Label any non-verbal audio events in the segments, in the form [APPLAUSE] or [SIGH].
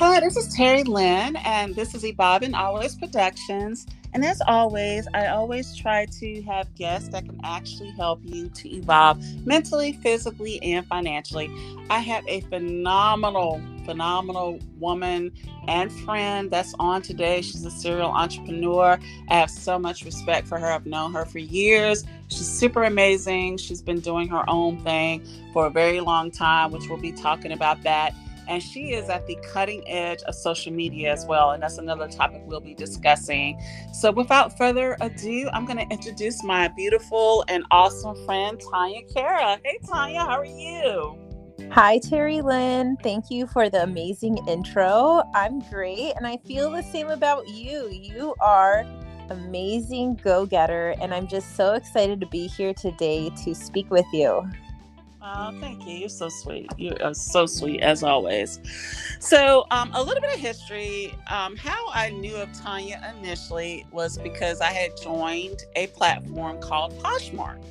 Hi, this is Terry Lynn, and this is Evolving Always Productions. And as always, I always try to have guests that can actually help you to evolve mentally, physically, and financially. I have a phenomenal, phenomenal woman and friend that's on today. She's a serial entrepreneur. I have so much respect for her. I've known her for years. She's super amazing. She's been doing her own thing for a very long time, which we'll be talking about that and she is at the cutting edge of social media as well. And that's another topic we'll be discussing. So, without further ado, I'm going to introduce my beautiful and awesome friend, Tanya Kara. Hey, Tanya, how are you? Hi, Terry Lynn. Thank you for the amazing intro. I'm great, and I feel the same about you. You are amazing go getter, and I'm just so excited to be here today to speak with you. Oh, thank you. You're so sweet. You are so sweet as always. So, um, a little bit of history. Um, how I knew of Tanya initially was because I had joined a platform called Poshmark,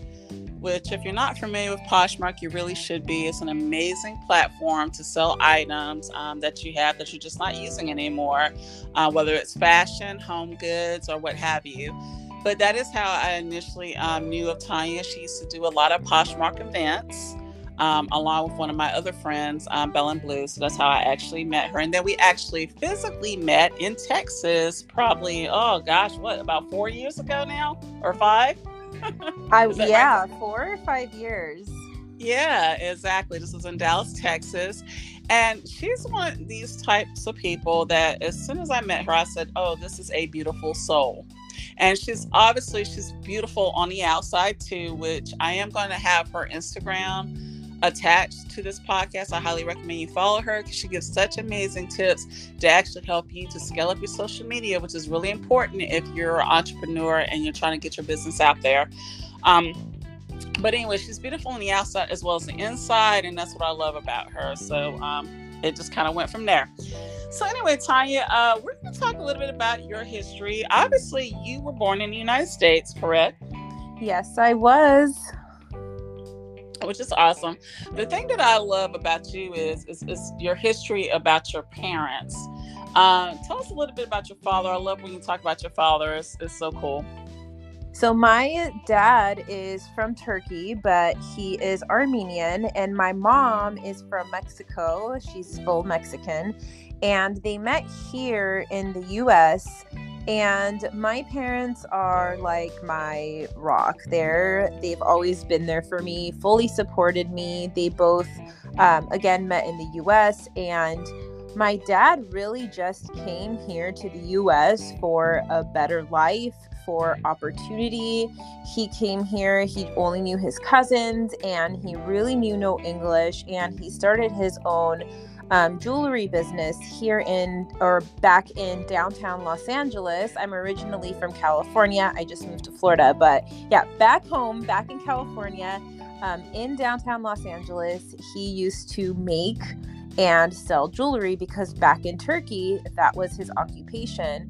which, if you're not familiar with Poshmark, you really should be. It's an amazing platform to sell items um, that you have that you're just not using anymore, uh, whether it's fashion, home goods, or what have you but that is how I initially um, knew of Tanya. She used to do a lot of Poshmark events um, along with one of my other friends, um, Bell and Blue. So that's how I actually met her. And then we actually physically met in Texas, probably, oh gosh, what, about four years ago now or five? [LAUGHS] I, yeah, right? four or five years. Yeah, exactly. This was in Dallas, Texas. And she's one of these types of people that as soon as I met her, I said, Oh, this is a beautiful soul. And she's obviously she's beautiful on the outside too, which I am going to have her Instagram attached to this podcast. I highly recommend you follow her because she gives such amazing tips to actually help you to scale up your social media, which is really important if you're an entrepreneur and you're trying to get your business out there. Um, but anyway, she's beautiful on the outside as well as the inside, and that's what I love about her. So um, it just kind of went from there. So anyway, Tanya, uh, we're going to talk a little bit about your history. Obviously, you were born in the United States, correct? Yes, I was which is awesome. The thing that I love about you is is, is your history about your parents. Uh, tell us a little bit about your father. I love when you talk about your father. It's, it's so cool. So my dad is from Turkey, but he is Armenian, and my mom is from Mexico. She's full Mexican, and they met here in the U.S. And my parents are like my rock. They're they've always been there for me, fully supported me. They both um, again met in the U.S. and my dad really just came here to the US for a better life, for opportunity. He came here, he only knew his cousins, and he really knew no English. And he started his own um, jewelry business here in or back in downtown Los Angeles. I'm originally from California. I just moved to Florida, but yeah, back home, back in California, um, in downtown Los Angeles, he used to make and sell jewelry because back in Turkey, that was his occupation.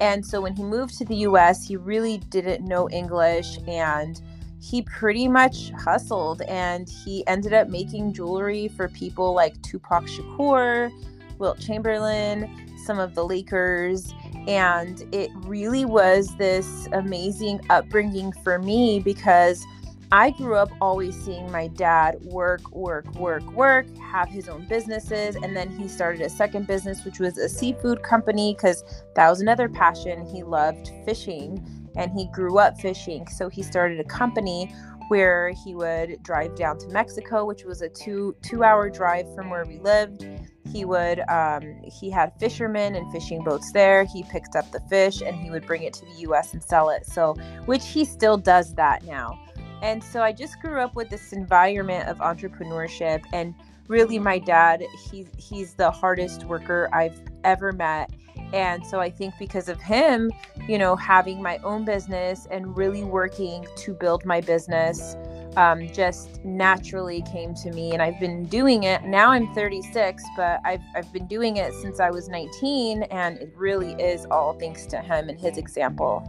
And so when he moved to the US, he really didn't know English and he pretty much hustled and he ended up making jewelry for people like Tupac Shakur, Wilt Chamberlain, some of the Lakers. And it really was this amazing upbringing for me because I grew up always seeing my dad work, work, work, work, have his own businesses. And then he started a second business, which was a seafood company, because that was another passion. He loved fishing and he grew up fishing. So he started a company where he would drive down to Mexico, which was a two two hour drive from where we lived. He would um, he had fishermen and fishing boats there. He picked up the fish and he would bring it to the U.S. and sell it. So which he still does that now. And so I just grew up with this environment of entrepreneurship and really my dad he's he's the hardest worker I've ever met and so I think because of him, you know, having my own business and really working to build my business um, just naturally came to me. And I've been doing it. Now I'm 36, but I've, I've been doing it since I was 19. And it really is all thanks to him and his example.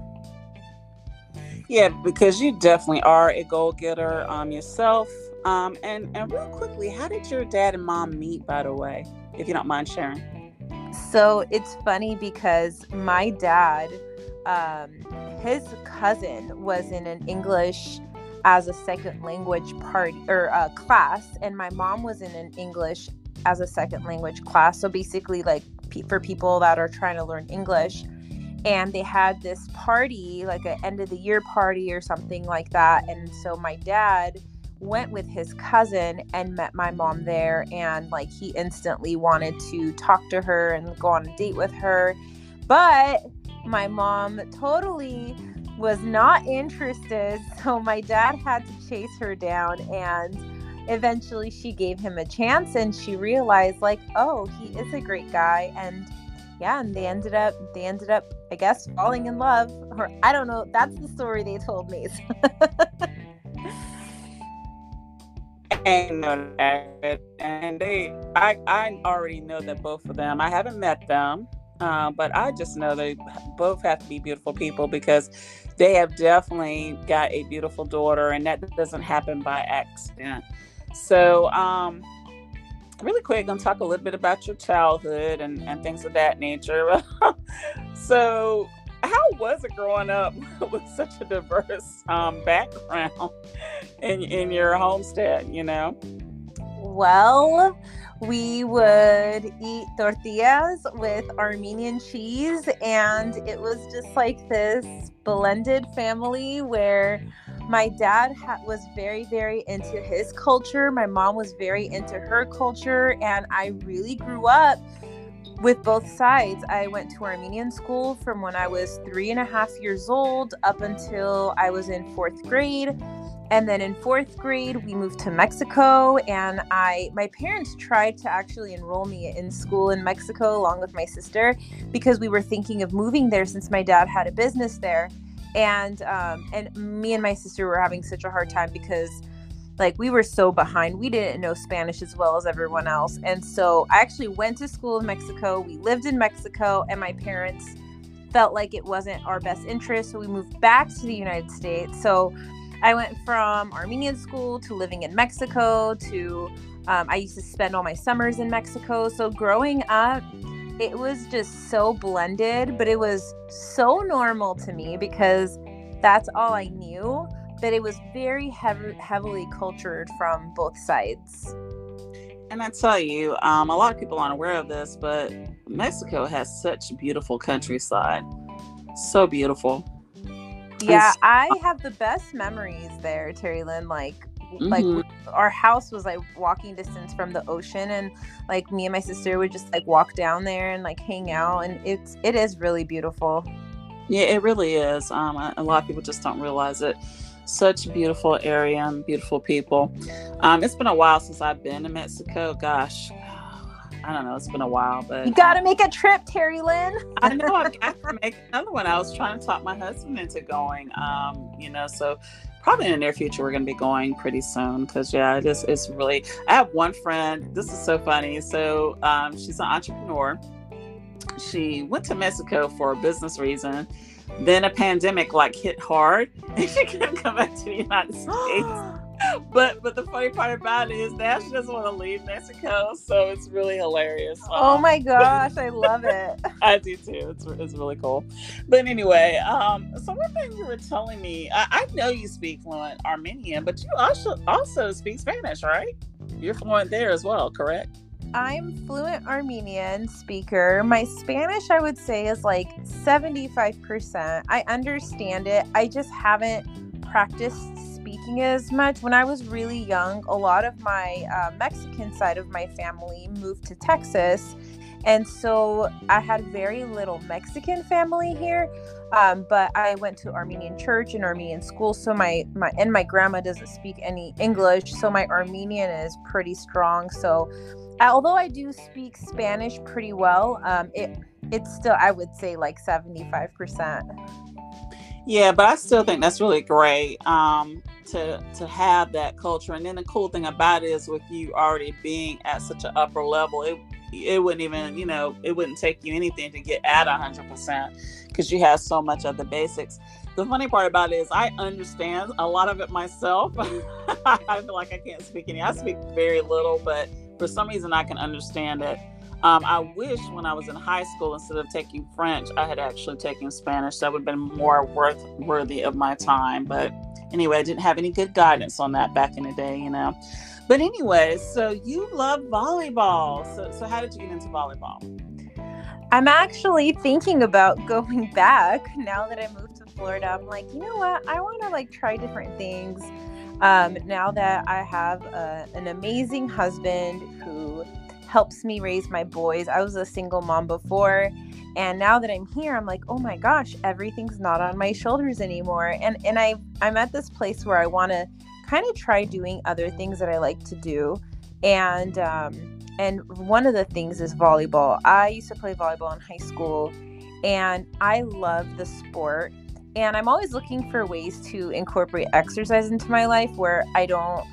Yeah, because you definitely are a goal getter um, yourself. Um, and, and real quickly, how did your dad and mom meet, by the way, if you don't mind sharing? So it's funny because my dad, um, his cousin was in an English as a second language party or uh, class, and my mom was in an English as a second language class. So basically, like for people that are trying to learn English. And they had this party, like an end of the year party or something like that. And so my dad went with his cousin and met my mom there and like he instantly wanted to talk to her and go on a date with her. But my mom totally was not interested [LAUGHS] so my dad had to chase her down and eventually she gave him a chance and she realized like oh he is a great guy and yeah and they ended up they ended up i guess falling in love or i don't know that's the story they told me [LAUGHS] and and they I, I already know that both of them i haven't met them uh, but i just know they both have to be beautiful people because they have definitely got a beautiful daughter and that doesn't happen by accident. So um really quick i'm gonna talk a little bit about your childhood and, and things of that nature. [LAUGHS] So how was it growing up [LAUGHS] with such a diverse um, background [LAUGHS] in, in your homestead, you know? Well, we would eat tortillas with Armenian cheese, and it was just like this blended family where my dad ha- was very, very into his culture. My mom was very into her culture, and I really grew up with both sides. I went to Armenian school from when I was three and a half years old up until I was in fourth grade. And then in fourth grade, we moved to Mexico, and I my parents tried to actually enroll me in school in Mexico along with my sister because we were thinking of moving there since my dad had a business there, and um, and me and my sister were having such a hard time because like we were so behind. We didn't know spanish as well as everyone else. And so i actually went to school in mexico. We lived in mexico and my parents felt like it wasn't our best interest so we moved back to the united states. So i went from armenian school to living in mexico to um, i used to spend all my summers in mexico. So growing up it was just so blended but it was so normal to me because that's all i knew but it was very heavy, heavily cultured from both sides. And I tell you, um, a lot of people aren't aware of this, but Mexico has such beautiful countryside. So beautiful. Yeah, I have the best memories there, Terry Lynn. Like, mm-hmm. like our house was like walking distance from the ocean, and like me and my sister would just like walk down there and like hang out, and it's it is really beautiful. Yeah, it really is. Um, a lot of people just don't realize it such a beautiful area and beautiful people. Um, it's been a while since I've been to Mexico. Gosh, I don't know. It's been a while, but you got to make a trip, Terry Lynn. I know I've got to make another one. I was trying to talk my husband into going. Um, you know, so probably in the near future we're going to be going pretty soon because yeah, it is. It's really. I have one friend. This is so funny. So um, she's an entrepreneur. She went to Mexico for a business reason then a pandemic like hit hard [LAUGHS] and she couldn't come back to the United [GASPS] States. but but the funny part about it is now she doesn't want to leave Mexico, so it's really hilarious. Oh my [LAUGHS] gosh, I love it. [LAUGHS] I do too. It's, it's really cool. But anyway, um, so one thing you were telling me, I, I know you speak fluent Armenian, but you also also speak Spanish, right? You're fluent there as well, correct? I'm fluent Armenian speaker. My Spanish, I would say, is like 75%. I understand it. I just haven't practiced speaking as much. When I was really young, a lot of my uh, Mexican side of my family moved to Texas. And so I had very little Mexican family here. Um, but I went to Armenian church and Armenian school, so my my and my grandma doesn't speak any English, so my Armenian is pretty strong. So although I do speak Spanish pretty well, um, it it's still I would say like seventy five percent. Yeah, but I still think that's really great um, to to have that culture. And then the cool thing about it is with you already being at such an upper level, it it wouldn't even you know it wouldn't take you anything to get at hundred percent because you have so much of the basics. The funny part about it is I understand a lot of it myself. [LAUGHS] I feel like I can't speak any. I speak very little, but for some reason I can understand it. Um, I wish when I was in high school, instead of taking French, I had actually taken Spanish. That would have been more worth worthy of my time. But anyway, I didn't have any good guidance on that back in the day, you know. But anyway, so you love volleyball. So, so how did you get into volleyball? I'm actually thinking about going back now that I moved to Florida. I'm like, you know what? I want to like try different things. Um, now that I have a, an amazing husband who helps me raise my boys. I was a single mom before, and now that I'm here, I'm like, oh my gosh, everything's not on my shoulders anymore. And and I I'm at this place where I want to kind of try doing other things that I like to do, and um, and one of the things is volleyball. I used to play volleyball in high school, and I love the sport. And I'm always looking for ways to incorporate exercise into my life where I don't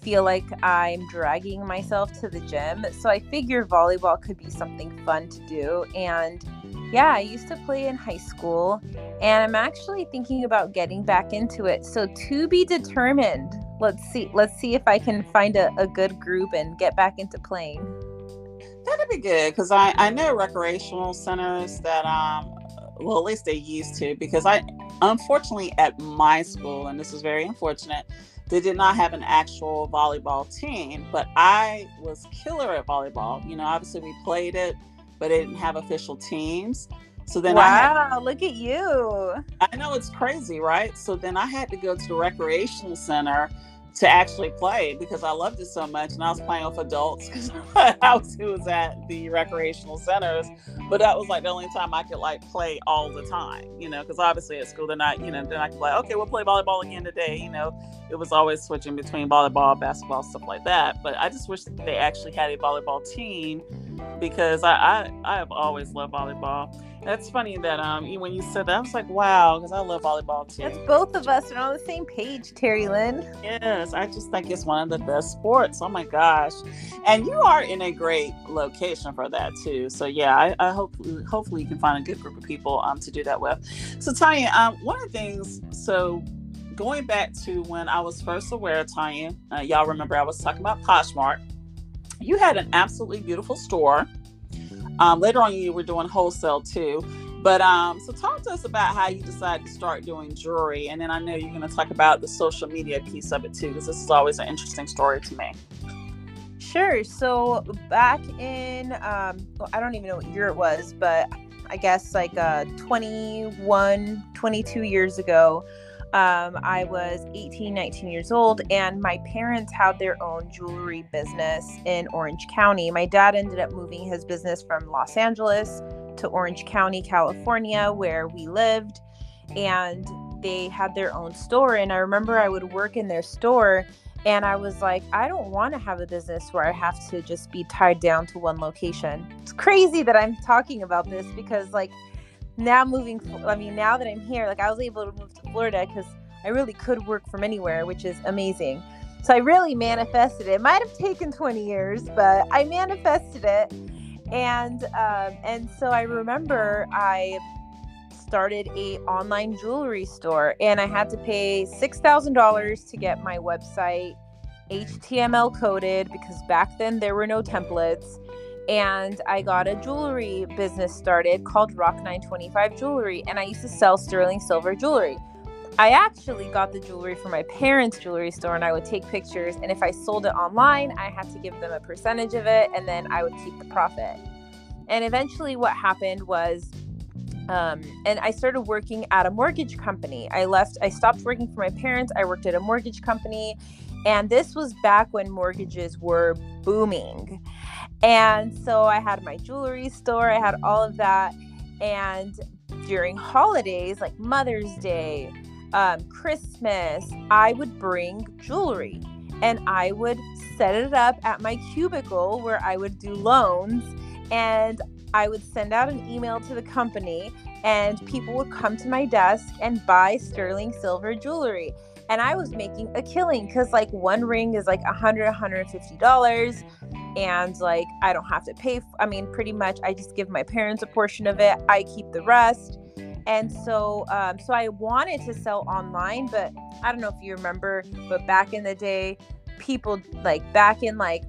feel like I'm dragging myself to the gym. So I figure volleyball could be something fun to do. And yeah, I used to play in high school and I'm actually thinking about getting back into it. So to be determined. Let's see let's see if I can find a, a good group and get back into playing. That'd be good because I, I know recreational centers that um well at least they used to because I unfortunately at my school and this is very unfortunate they did not have an actual volleyball team, but I was killer at volleyball. You know, obviously we played it, but it didn't have official teams. So then wow, had, look at you. I know it's crazy, right? So then I had to go to the recreational center to actually play because I loved it so much. And I was playing with adults because I was was at the recreational centers. But that was like the only time I could like play all the time, you know, because obviously at school they're not, you know, I could play, okay, we'll play volleyball again today. You know, it was always switching between volleyball, basketball, stuff like that. But I just wish they actually had a volleyball team because I, I, I have always loved volleyball. That's funny that um when you said that I was like wow because I love volleyball too. That's both of us are on the same page, Terry Lynn. Yes, I just think it's one of the best sports. Oh my gosh, and you are in a great location for that too. So yeah, I, I hope hopefully you can find a good group of people um to do that with. So Tanya, um one of the things so going back to when I was first aware of Tanya, uh, y'all remember I was talking about Poshmark. You had an absolutely beautiful store um, later on, you were doing wholesale too. But um, so talk to us about how you decided to start doing jewelry, and then I know you're going to talk about the social media piece of it too, because this is always an interesting story to me. Sure. So back in, um, well, I don't even know what year it was, but I guess like uh, 21, 22 years ago, um, I was 18, 19 years old, and my parents had their own jewelry business in Orange County. My dad ended up moving his business from Los Angeles to Orange County, California, where we lived, and they had their own store. And I remember I would work in their store. And I was like, I don't want to have a business where I have to just be tied down to one location. It's crazy that I'm talking about this because, like, now moving i mean now that i'm here like i was able to move to florida because i really could work from anywhere which is amazing. So i really manifested it. it might have taken 20 years but i manifested it. And um, and so i remember i started a online jewelry store and i had to pay $6000 to get my website html coded because back then there were no templates and I got a jewelry business started called Rock 925 Jewelry, and I used to sell sterling silver jewelry. I actually got the jewelry from my parents' jewelry store, and I would take pictures. And if I sold it online, I had to give them a percentage of it, and then I would keep the profit. And eventually, what happened was, um, and I started working at a mortgage company. I left, I stopped working for my parents. I worked at a mortgage company, and this was back when mortgages were booming. And so I had my jewelry store, I had all of that. And during holidays like Mother's Day, um, Christmas, I would bring jewelry. And I would set it up at my cubicle where I would do loans. And I would send out an email to the company. And people would come to my desk and buy sterling silver jewelry. And I was making a killing because like one ring is like a hundred, hundred fifty dollars, and like I don't have to pay. F- I mean, pretty much I just give my parents a portion of it. I keep the rest, and so um, so I wanted to sell online, but I don't know if you remember, but back in the day, people like back in like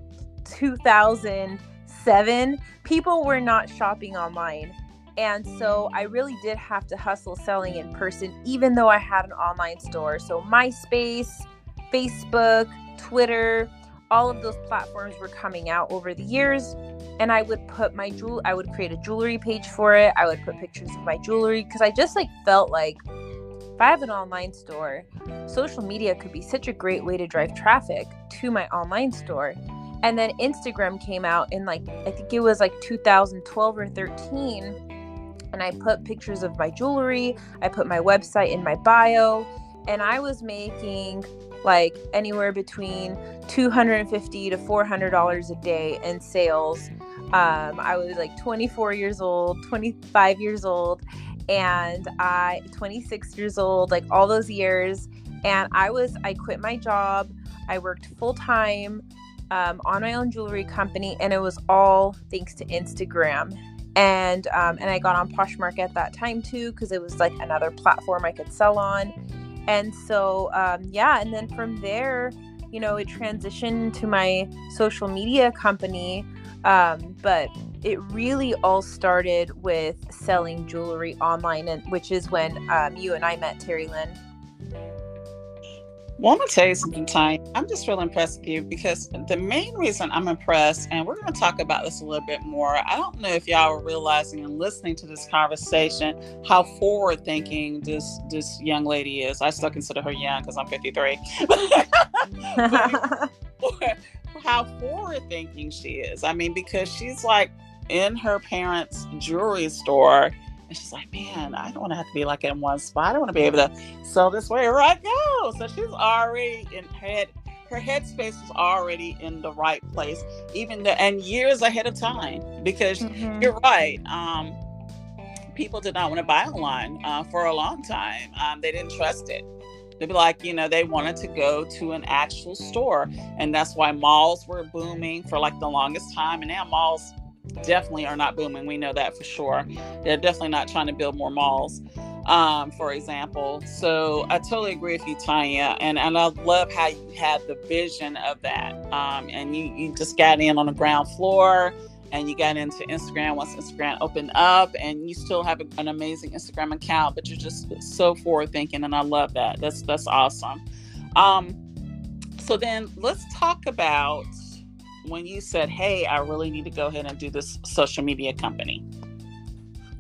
2007, people were not shopping online. And so I really did have to hustle selling in person, even though I had an online store. So MySpace, Facebook, Twitter, all of those platforms were coming out over the years. And I would put my jewel, I would create a jewelry page for it. I would put pictures of my jewelry because I just like felt like if I have an online store, social media could be such a great way to drive traffic to my online store. And then Instagram came out in like, I think it was like 2012 or 13. And I put pictures of my jewelry, I put my website in my bio, and I was making like anywhere between 250 to 400 dollars a day in sales. Um, i was like 24 years old 25 years old and i 26 years old like all those years. And i was i quit my job. I worked full-time um, on my own jewelry company and it was all thanks to instagram. And um, and i got on poshmark at that time too because it was like another platform i could sell on and so um, yeah and then from there you know it transitioned to my social media company um, but it really all started with selling jewelry online and which is when um, you and i met terry lynn well, I'm gonna tell you something, Ty. I'm just real impressed with you because the main reason I'm impressed, and we're gonna talk about this a little bit more. I don't know if y'all are realizing and listening to this conversation how forward thinking this this young lady is. I still consider her young because I'm 53. [LAUGHS] [LAUGHS] how forward thinking she is. I mean, because she's like in her parents' jewelry store and she's like, man, I don't want to have to be like in one spot. I don't want to be able to sell this wherever I go. So she's already in head, her headspace was already in the right place, even the, and years ahead of time. Because mm-hmm. you're right. Um, people did not want to buy online uh, for a long time. Um, they didn't trust it. They'd be like, you know, they wanted to go to an actual store. And that's why malls were booming for like the longest time. And now malls definitely are not booming. We know that for sure. They're definitely not trying to build more malls, um, for example. So I totally agree with you, Tanya. And, and I love how you had the vision of that. Um, and you, you just got in on the ground floor and you got into Instagram once Instagram opened up, and you still have an amazing Instagram account, but you're just so forward thinking, and I love that. That's that's awesome. Um, so then let's talk about when you said, Hey, I really need to go ahead and do this social media company?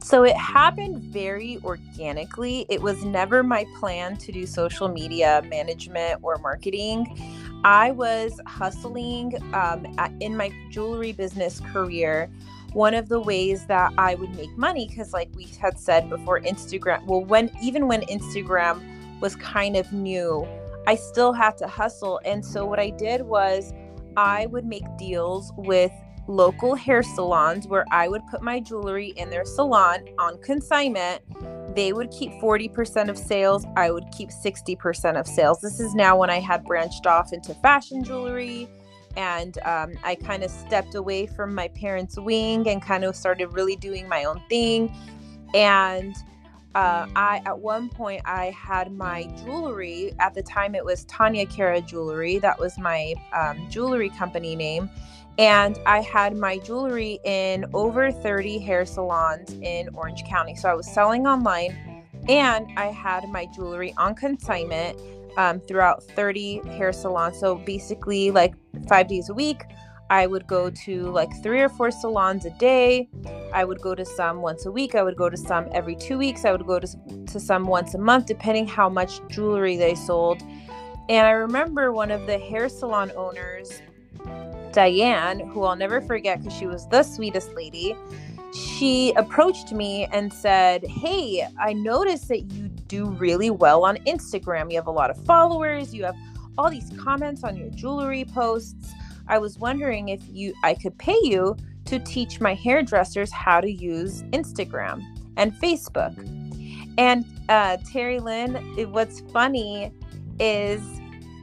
So it happened very organically. It was never my plan to do social media management or marketing. I was hustling um, at, in my jewelry business career. One of the ways that I would make money, because like we had said before, Instagram, well, when even when Instagram was kind of new, I still had to hustle. And so what I did was I would make deals with local hair salons where I would put my jewelry in their salon on consignment. They would keep 40% of sales. I would keep 60% of sales. This is now when I had branched off into fashion jewelry and um, I kind of stepped away from my parents' wing and kind of started really doing my own thing. And uh, I at one point I had my jewelry. At the time it was Tanya Kara Jewelry. That was my um, jewelry company name. And I had my jewelry in over 30 hair salons in Orange County. So I was selling online and I had my jewelry on consignment um, throughout 30 hair salons. So basically like five days a week I would go to like three or four salons a day. I would go to some once a week. I would go to some every two weeks. I would go to, to some once a month, depending how much jewelry they sold. And I remember one of the hair salon owners, Diane, who I'll never forget because she was the sweetest lady. She approached me and said, Hey, I noticed that you do really well on Instagram. You have a lot of followers, you have all these comments on your jewelry posts. I was wondering if you I could pay you to teach my hairdressers how to use Instagram and Facebook. And uh, Terry Lynn, what's funny is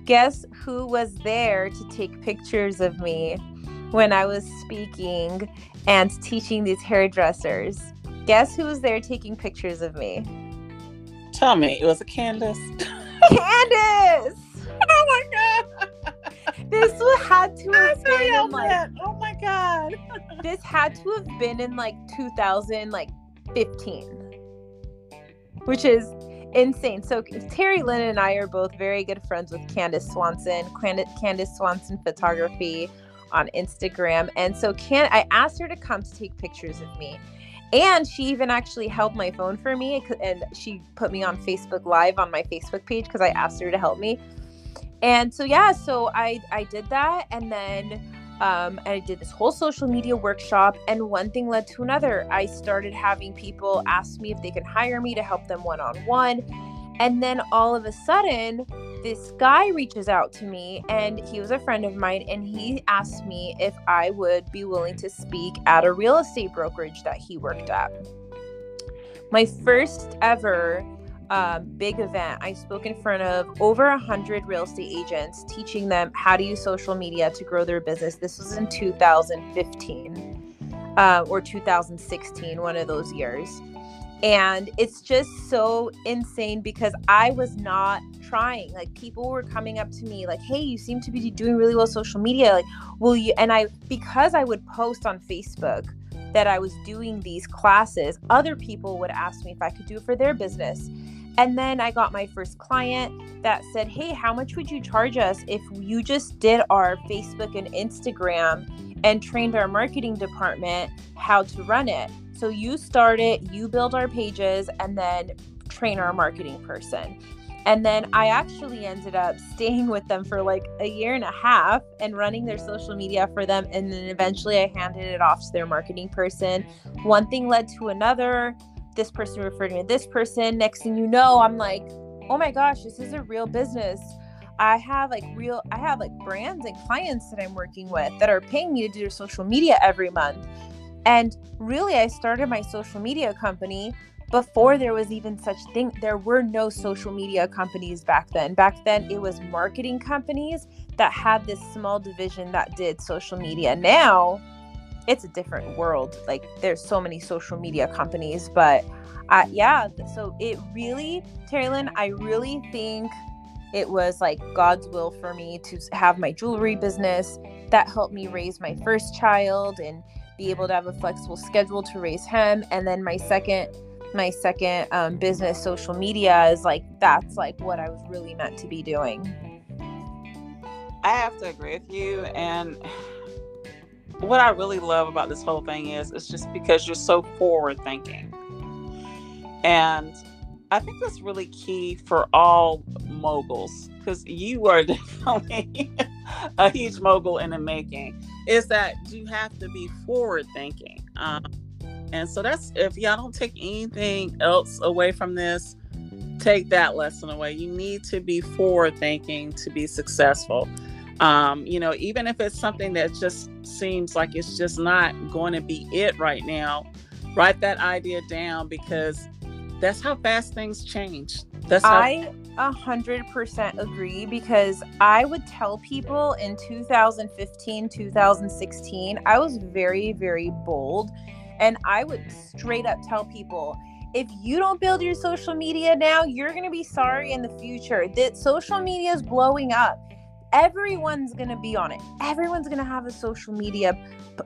guess who was there to take pictures of me when I was speaking and teaching these hairdressers? Guess who was there taking pictures of me? Tell me, it was a Candace. [LAUGHS] Candace! [LAUGHS] oh my god! [LAUGHS] this had to have been in like, oh my god. this had to have been in like 2000 like 15. Which is insane. So Terry Lynn and I are both very good friends with Candace Swanson, Candace Swanson Photography on Instagram. And so can I asked her to come to take pictures of me. And she even actually held my phone for me and she put me on Facebook Live on my Facebook page because I asked her to help me. And so yeah, so I I did that and then um, and I did this whole social media workshop, and one thing led to another. I started having people ask me if they can hire me to help them one on one. And then all of a sudden, this guy reaches out to me, and he was a friend of mine, and he asked me if I would be willing to speak at a real estate brokerage that he worked at. My first ever big event. I spoke in front of over a hundred real estate agents, teaching them how to use social media to grow their business. This was in 2015 uh, or 2016, one of those years. And it's just so insane because I was not trying. Like people were coming up to me like, "Hey, you seem to be doing really well social media. Like, will you?" And I because I would post on Facebook that I was doing these classes, other people would ask me if I could do it for their business. And then I got my first client that said, Hey, how much would you charge us if you just did our Facebook and Instagram and trained our marketing department how to run it? So you start it, you build our pages, and then train our marketing person. And then I actually ended up [LAUGHS] staying with them for like a year and a half and running their social media for them. And then eventually I handed it off to their marketing person. One thing led to another this person referred me to this person. Next thing you know, I'm like, oh my gosh, this is a real business. I have like real, I have like brands and clients that I'm working with that are paying me to do their social media every month. And really, I started my social media company before there was even such thing. There were no social media companies back then. Back then, it was marketing companies that had this small division that did social media. Now, it's a different world. Like there's so many social media companies, but uh, yeah, so it really, Terry Lynn, I really think it was like God's will for me to have my jewelry business that helped me raise my first child and be able to have a flexible schedule to raise him. And then my second, my second um, business, social media, is like that's like what I was really meant to be doing. I have to agree with you, and what I really love about this whole thing is it's just because you're so forward thinking. And I think that's really key for all moguls because you are [LAUGHS] definitely a huge mogul in the making. Is that you have to be forward thinking. Um, and so that's if y'all don't take anything else away from this, take that lesson away. You need to be forward thinking to be successful um, you know, even if it's something that just seems like it's just not going to be it right now, write that idea down because that's how fast things change. That's how- I a hundred percent agree because I would tell people in 2015, 2016, I was very, very bold, and I would straight up tell people if you don't build your social media now, you're going to be sorry in the future. That social media is blowing up everyone's going to be on it. Everyone's going to have a social media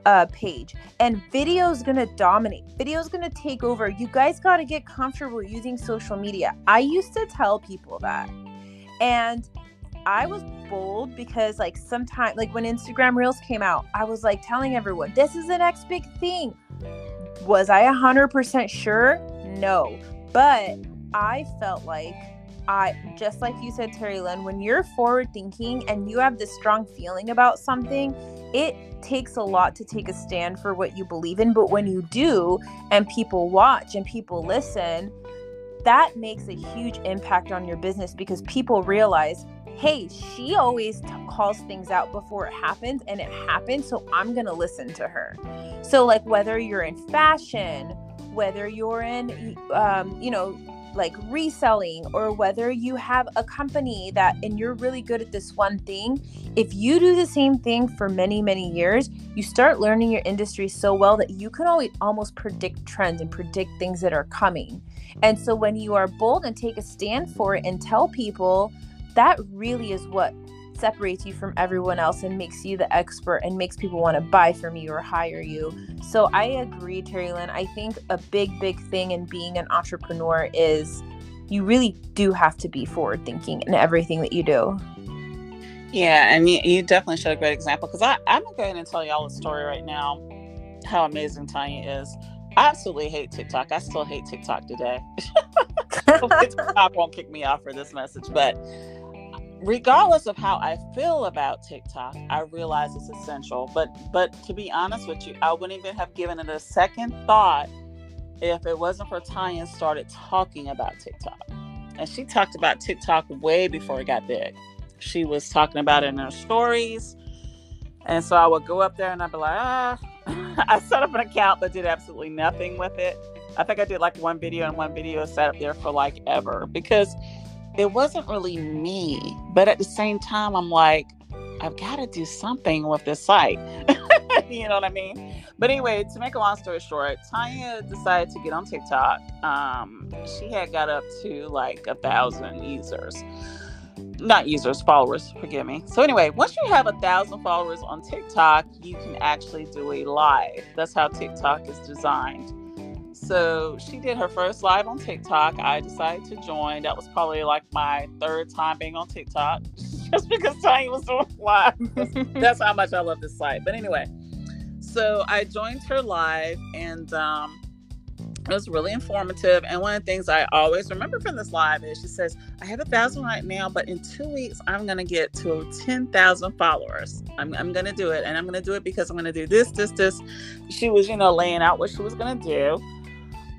uh, page, and video is going to dominate. Video is going to take over. You guys got to get comfortable using social media. I used to tell people that. And I was bold because, like, sometimes, like, when Instagram Reels came out, I was like telling everyone, this is the next big thing. Was I 100% sure? No. But I felt like I just like you said, Terry Lynn, when you're forward thinking and you have this strong feeling about something, it takes a lot to take a stand for what you believe in. But when you do, and people watch and people listen, that makes a huge impact on your business because people realize, hey, she always t- calls things out before it happens, and it happens, so I'm gonna listen to her. So, like, whether you're in fashion, whether you're in, um, you know, like reselling or whether you have a company that and you're really good at this one thing if you do the same thing for many many years you start learning your industry so well that you can always almost predict trends and predict things that are coming. And so when you are bold and take a stand for it and tell people that really is what separates you from everyone else and makes you the expert and makes people want to buy from you or hire you. So I agree, Terry Lynn. I think a big, big thing in being an entrepreneur is you really do have to be forward thinking in everything that you do. Yeah, and you, you definitely showed a great example because I'm going to go ahead and tell y'all a story right now how amazing Tanya is. I absolutely hate TikTok. I still hate TikTok today. [LAUGHS] TikTok won't kick me off for this message, but regardless of how I feel about TikTok, I realize it's essential. But but to be honest with you, I wouldn't even have given it a second thought if it wasn't for Tanya started talking about TikTok. And she talked about TikTok way before it got big. She was talking about it in her stories. And so I would go up there and I'd be like, ah, [LAUGHS] I set up an account but did absolutely nothing with it. I think I did like one video and one video set up there for like ever because it wasn't really me. But at the same time, I'm like, I've got to do something with this site. [LAUGHS] you know what I mean? But anyway, to make a long story short, Tanya decided to get on TikTok. Um, she had got up to like a thousand users not users, followers, forgive me. So anyway, once you have a thousand followers on TikTok, you can actually do a live. That's how TikTok is designed. So she did her first live on TikTok. I decided to join. That was probably like my third time being on TikTok, [LAUGHS] just because Tanya was doing [LAUGHS] live. That's how much I love this site. But anyway, so I joined her live and um, it was really informative. And one of the things I always remember from this live is she says, I have a thousand right now, but in two weeks, I'm going to get to 10,000 followers. I'm, I'm going to do it. And I'm going to do it because I'm going to do this, this, this. She was, you know, laying out what she was going to do.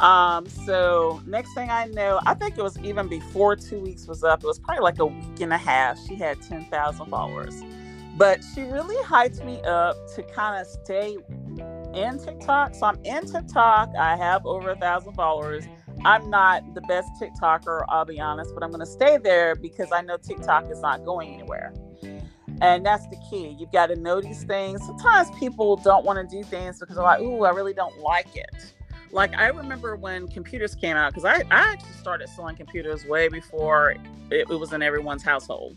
Um, so next thing I know, I think it was even before two weeks was up, it was probably like a week and a half. She had 10,000 followers. But she really hyped me up to kind of stay in TikTok. So I'm in TikTok. I have over a thousand followers. I'm not the best TikToker, I'll be honest, but I'm going to stay there because I know TikTok is not going anywhere. And that's the key. You've got to know these things. Sometimes people don't want to do things because they're like, ooh, I really don't like it. Like, I remember when computers came out, because I, I actually started selling computers way before it, it was in everyone's household.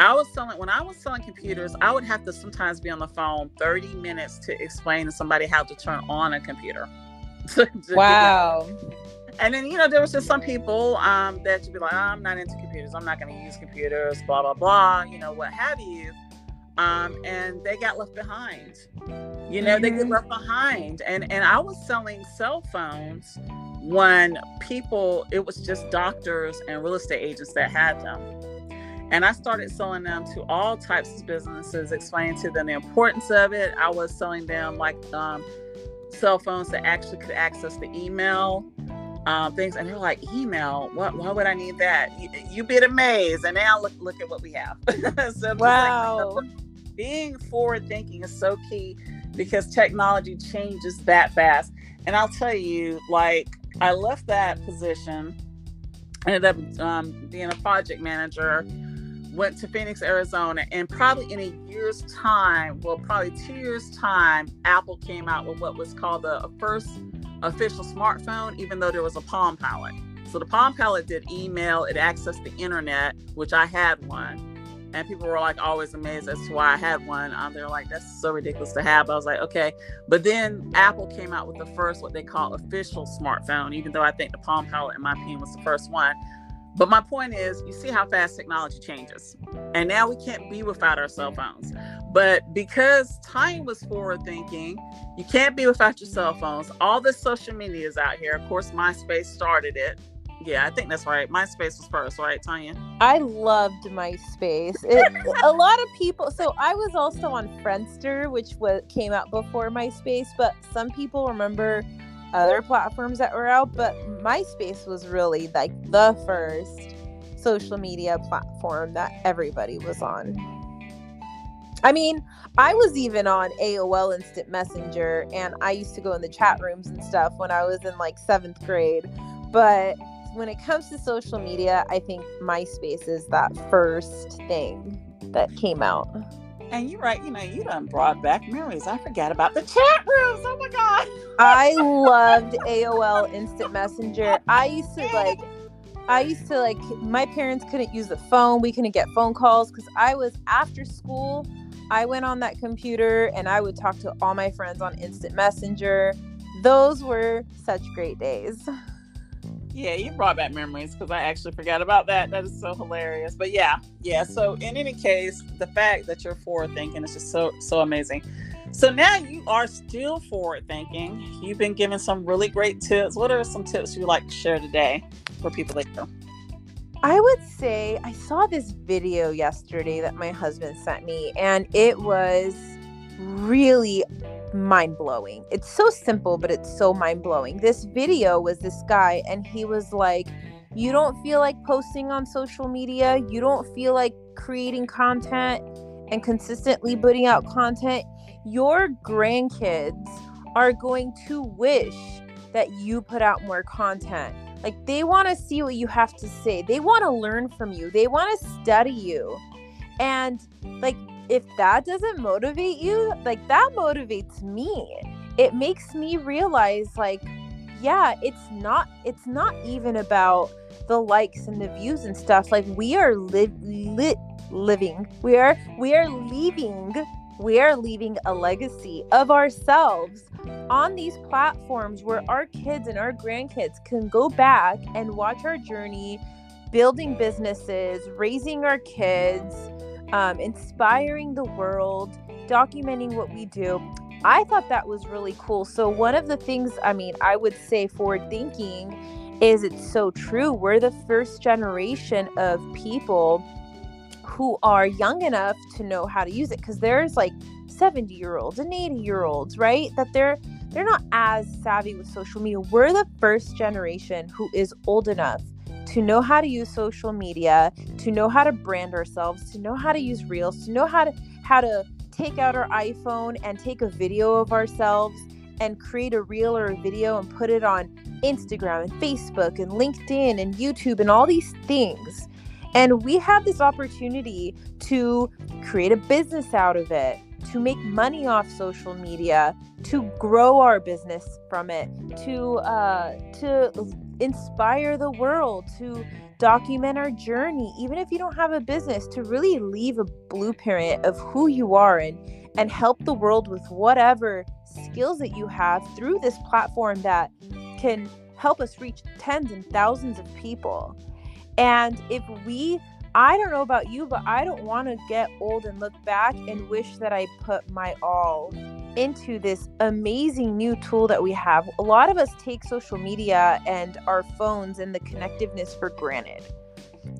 I was selling when I was selling computers, I would have to sometimes be on the phone 30 minutes to explain to somebody how to turn on a computer. [LAUGHS] wow. And then, you know, there was just some people um, that you'd be like, oh, I'm not into computers. I'm not going to use computers, blah, blah, blah, you know, what have you. Um, and they got left behind. You know, mm-hmm. they get mm-hmm. left behind. And, and I was selling cell phones when people, it was just doctors and real estate agents that had them. And I started selling them to all types of businesses, explaining to them the importance of it. I was selling them like um, cell phones that actually could access the email um, things, and they're like, "Email? What? Why would I need that?" You, you'd be amazed. And now look, look at what we have. [LAUGHS] so wow. Like, being forward thinking is so key because technology changes that fast. And I'll tell you, like, I left that position, ended up um, being a project manager went to Phoenix, Arizona, and probably in a year's time, well, probably two years' time, Apple came out with what was called the first official smartphone, even though there was a Palm Pilot. So the Palm Pilot did email, it accessed the internet, which I had one. And people were like always amazed as to why I had one. Um, they're like, that's so ridiculous to have. I was like, okay. But then Apple came out with the first, what they call official smartphone, even though I think the Palm Pilot, in my opinion, was the first one. But my point is, you see how fast technology changes. And now we can't be without our cell phones. But because time was forward thinking, you can't be without your cell phones. All this social media is out here. Of course, MySpace started it. Yeah, I think that's right. MySpace was first, right, Tanya? I loved MySpace. It, a lot of people. So I was also on Friendster, which was came out before MySpace. But some people remember other platforms that were out, but MySpace was really like the first social media platform that everybody was on. I mean, I was even on AOL Instant Messenger and I used to go in the chat rooms and stuff when I was in like seventh grade. But when it comes to social media, I think MySpace is that first thing that came out. And you're right, you know, you done brought back memories. I forgot about the chat rooms. Oh my God. I [LAUGHS] loved AOL Instant Messenger. I used to like I used to like my parents couldn't use the phone. We couldn't get phone calls because I was after school. I went on that computer and I would talk to all my friends on instant messenger. Those were such great days. [LAUGHS] Yeah, you brought back memories because I actually forgot about that. That is so hilarious. But yeah, yeah. So in any case, the fact that you're forward thinking is just so so amazing. So now you are still forward thinking. You've been given some really great tips. What are some tips you'd like to share today for people know? I would say I saw this video yesterday that my husband sent me, and it was really mind blowing. It's so simple, but it's so mind blowing. This video was this guy, and he was like, You don't feel like posting on social media, you don't feel like creating content and consistently putting out content. Your grandkids are going to wish that you put out more content. Like, they want to see what you have to say, they want to learn from you, they want to study you. And like if that doesn't motivate you, like that motivates me. It makes me realize like yeah, it's not it's not even about the likes and the views and stuff. Like we are li- lit living. We are we are leaving we are leaving a legacy of ourselves on these platforms where our kids and our grandkids can go back and watch our journey building businesses, raising our kids, um, inspiring the world, documenting what we do. I thought that was really cool. So, one of the things, I mean, I would say forward thinking is it's so true. We're the first generation of people who are young enough to know how to use it because there's like 70 year olds and 80 year olds, right? That they're they're not as savvy with social media. We're the first generation who is old enough to know how to use social media, to know how to brand ourselves, to know how to use reels, to know how to how to take out our iPhone and take a video of ourselves and create a reel or a video and put it on Instagram and Facebook and LinkedIn and YouTube and all these things. And we have this opportunity to create a business out of it, to make money off social media, to grow our business from it, to uh, to inspire the world, to document our journey, even if you don't have a business, to really leave a blueprint of who you are and and help the world with whatever skills that you have through this platform that can help us reach tens and thousands of people. And if we I don't know about you, but I don't want to get old and look back and wish that I put my all into this amazing new tool that we have. A lot of us take social media and our phones and the connectiveness for granted.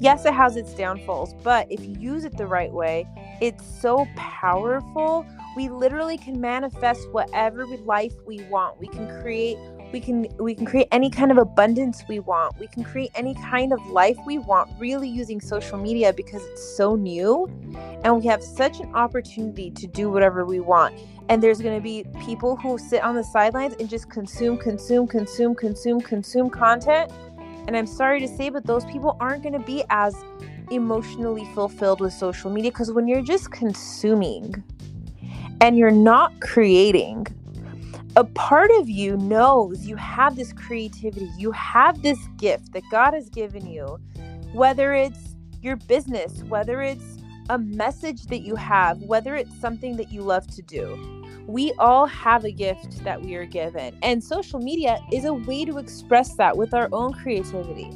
Yes, it has its downfalls, but if you use it the right way, it's so powerful. We literally can manifest whatever life we want. We can create we can we can create any kind of abundance we want we can create any kind of life we want really using social media because it's so new and we have such an opportunity to do whatever we want and there's going to be people who sit on the sidelines and just consume consume consume consume consume content and i'm sorry to say but those people aren't going to be as emotionally fulfilled with social media because when you're just consuming and you're not creating a part of you knows you have this creativity, you have this gift that God has given you, whether it's your business, whether it's a message that you have, whether it's something that you love to do. We all have a gift that we are given, and social media is a way to express that with our own creativity.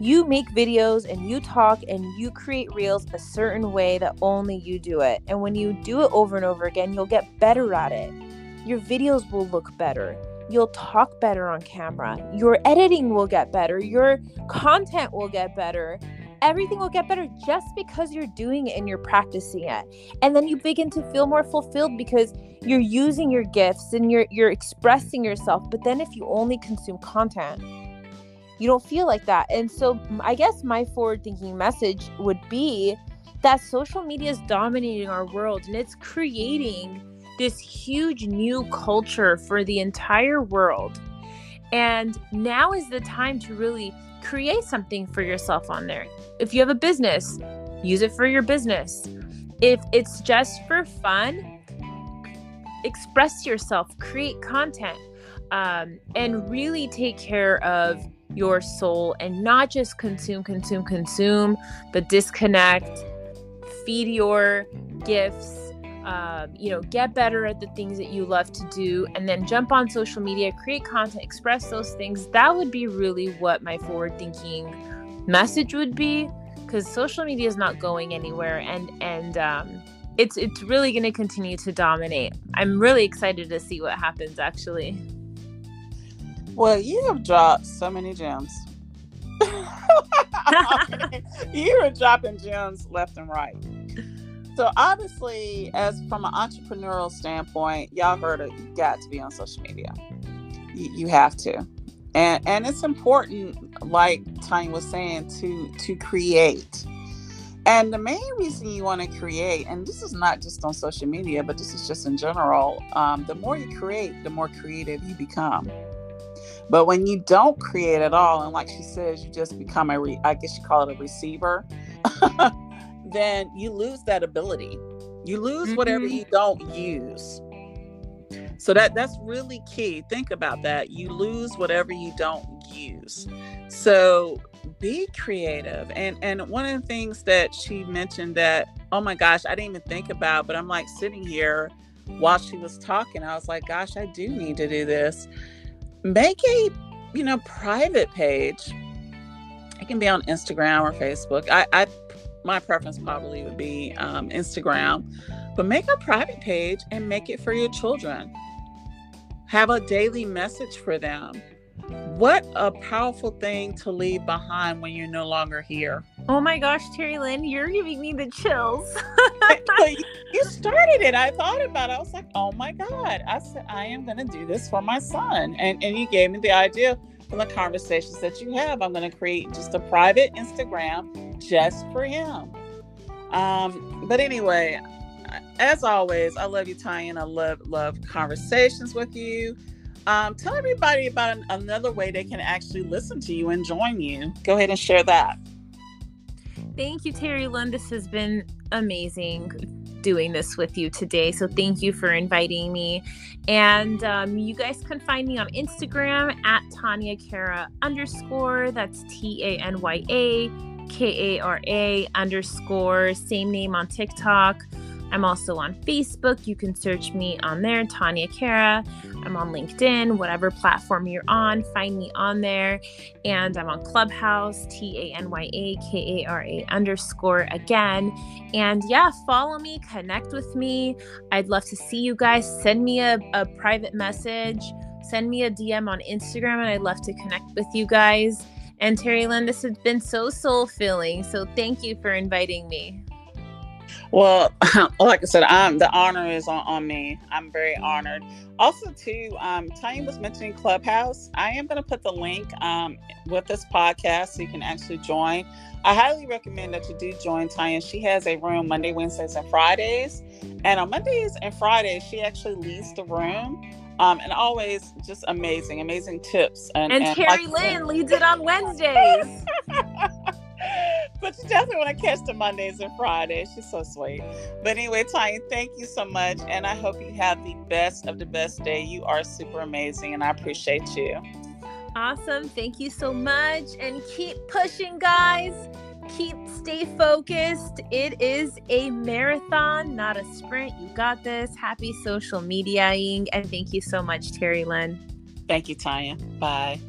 You make videos and you talk and you create reels a certain way that only you do it. And when you do it over and over again, you'll get better at it your videos will look better. You'll talk better on camera. Your editing will get better. Your content will get better. Everything will get better just because you're doing it and you're practicing it. And then you begin to feel more fulfilled because you're using your gifts and you're you're expressing yourself. But then if you only consume content, you don't feel like that. And so I guess my forward thinking message would be that social media is dominating our world and it's creating this huge new culture for the entire world. And now is the time to really create something for yourself on there. If you have a business, use it for your business. If it's just for fun, express yourself, create content, um, and really take care of your soul and not just consume, consume, consume, but disconnect, feed your gifts. Um, you know, get better at the things that you love to do, and then jump on social media, create content, express those things. That would be really what my forward thinking message would be because social media is not going anywhere and and um, it's it's really going to continue to dominate. I'm really excited to see what happens actually. Well you have dropped so many gems. [LAUGHS] You are dropping gems left and right. So obviously as from an entrepreneurial standpoint y'all heard it you got to be on social media. You, you have to and and it's important like tanya was saying to to create. And the main reason you want to create and this is not just on social media but this is just in general um, the more you create the more creative you become. But when you don't create at all and like she says you just become a re- i guess you call it a receiver [LAUGHS] then you lose that ability. You lose mm-hmm. whatever you don't use so that that's really key. Think about that. You lose whatever you don't use. So be creative. And and one of the things that she mentioned that oh my gosh, I didn't even think about, but I'm like sitting here while she was talking, I was like, gosh, I do need to do this. Make a, you know, private page. It can be on Instagram or Facebook. I, I my preference probably would be um, Instagram, but make a private page and make it for your children have a daily message for them. What a powerful thing to leave behind when you're no longer here. Oh my gosh, Terry Lynn, you're giving me the chills. [LAUGHS] [LAUGHS] you started it. I thought about it. I was like, oh my God. I said, I am going to do this for my son. And, and you gave me the idea from the conversations that you have. I'm going to create just a private Instagram just for him. Um, but anyway, as always, I love you, Tanya, and I love love conversations with you. Um, tell everybody about an, another way they can actually listen to you and join you. Go ahead and share that. Thank you, Terry Lynn. This has been amazing doing this with you today. So thank you for inviting me. And um, you guys can find me on Instagram at Tanya Kara underscore. That's T A N Y A K A R A underscore. Same name on TikTok. I'm also on Facebook. You can search me on there, Tanya Kara. I'm on LinkedIn, whatever platform you're on, find me on there. And I'm on Clubhouse, T A N Y A K A R A underscore again. And yeah, follow me, connect with me. I'd love to see you guys. Send me a, a private message, send me a DM on Instagram, and I'd love to connect with you guys. And Terry Lynn, this has been so soul filling. So thank you for inviting me. Well, [LAUGHS] like I said, I'm the honor is on, on me. I'm very honored. Also, too, um, Tanya was mentioning Clubhouse. I am going to put the link um, with this podcast so you can actually join. I highly recommend that you do join Tanya. She has a room Monday, Wednesdays, and Fridays. And on Mondays and Fridays, she actually leads the room. Um, and always just amazing, amazing tips. And, and, and Terry like Lynn leads it on Wednesdays. [LAUGHS] [LAUGHS] but you definitely want to catch the Mondays and Fridays. She's so sweet. But anyway, Tanya, thank you so much. And I hope you have the best of the best day. You are super amazing, and I appreciate you. Awesome. Thank you so much. And keep pushing, guys. Keep stay focused. It is a marathon, not a sprint. You got this. Happy social mediaing. And thank you so much, Terry Lynn. Thank you, Tanya. Bye.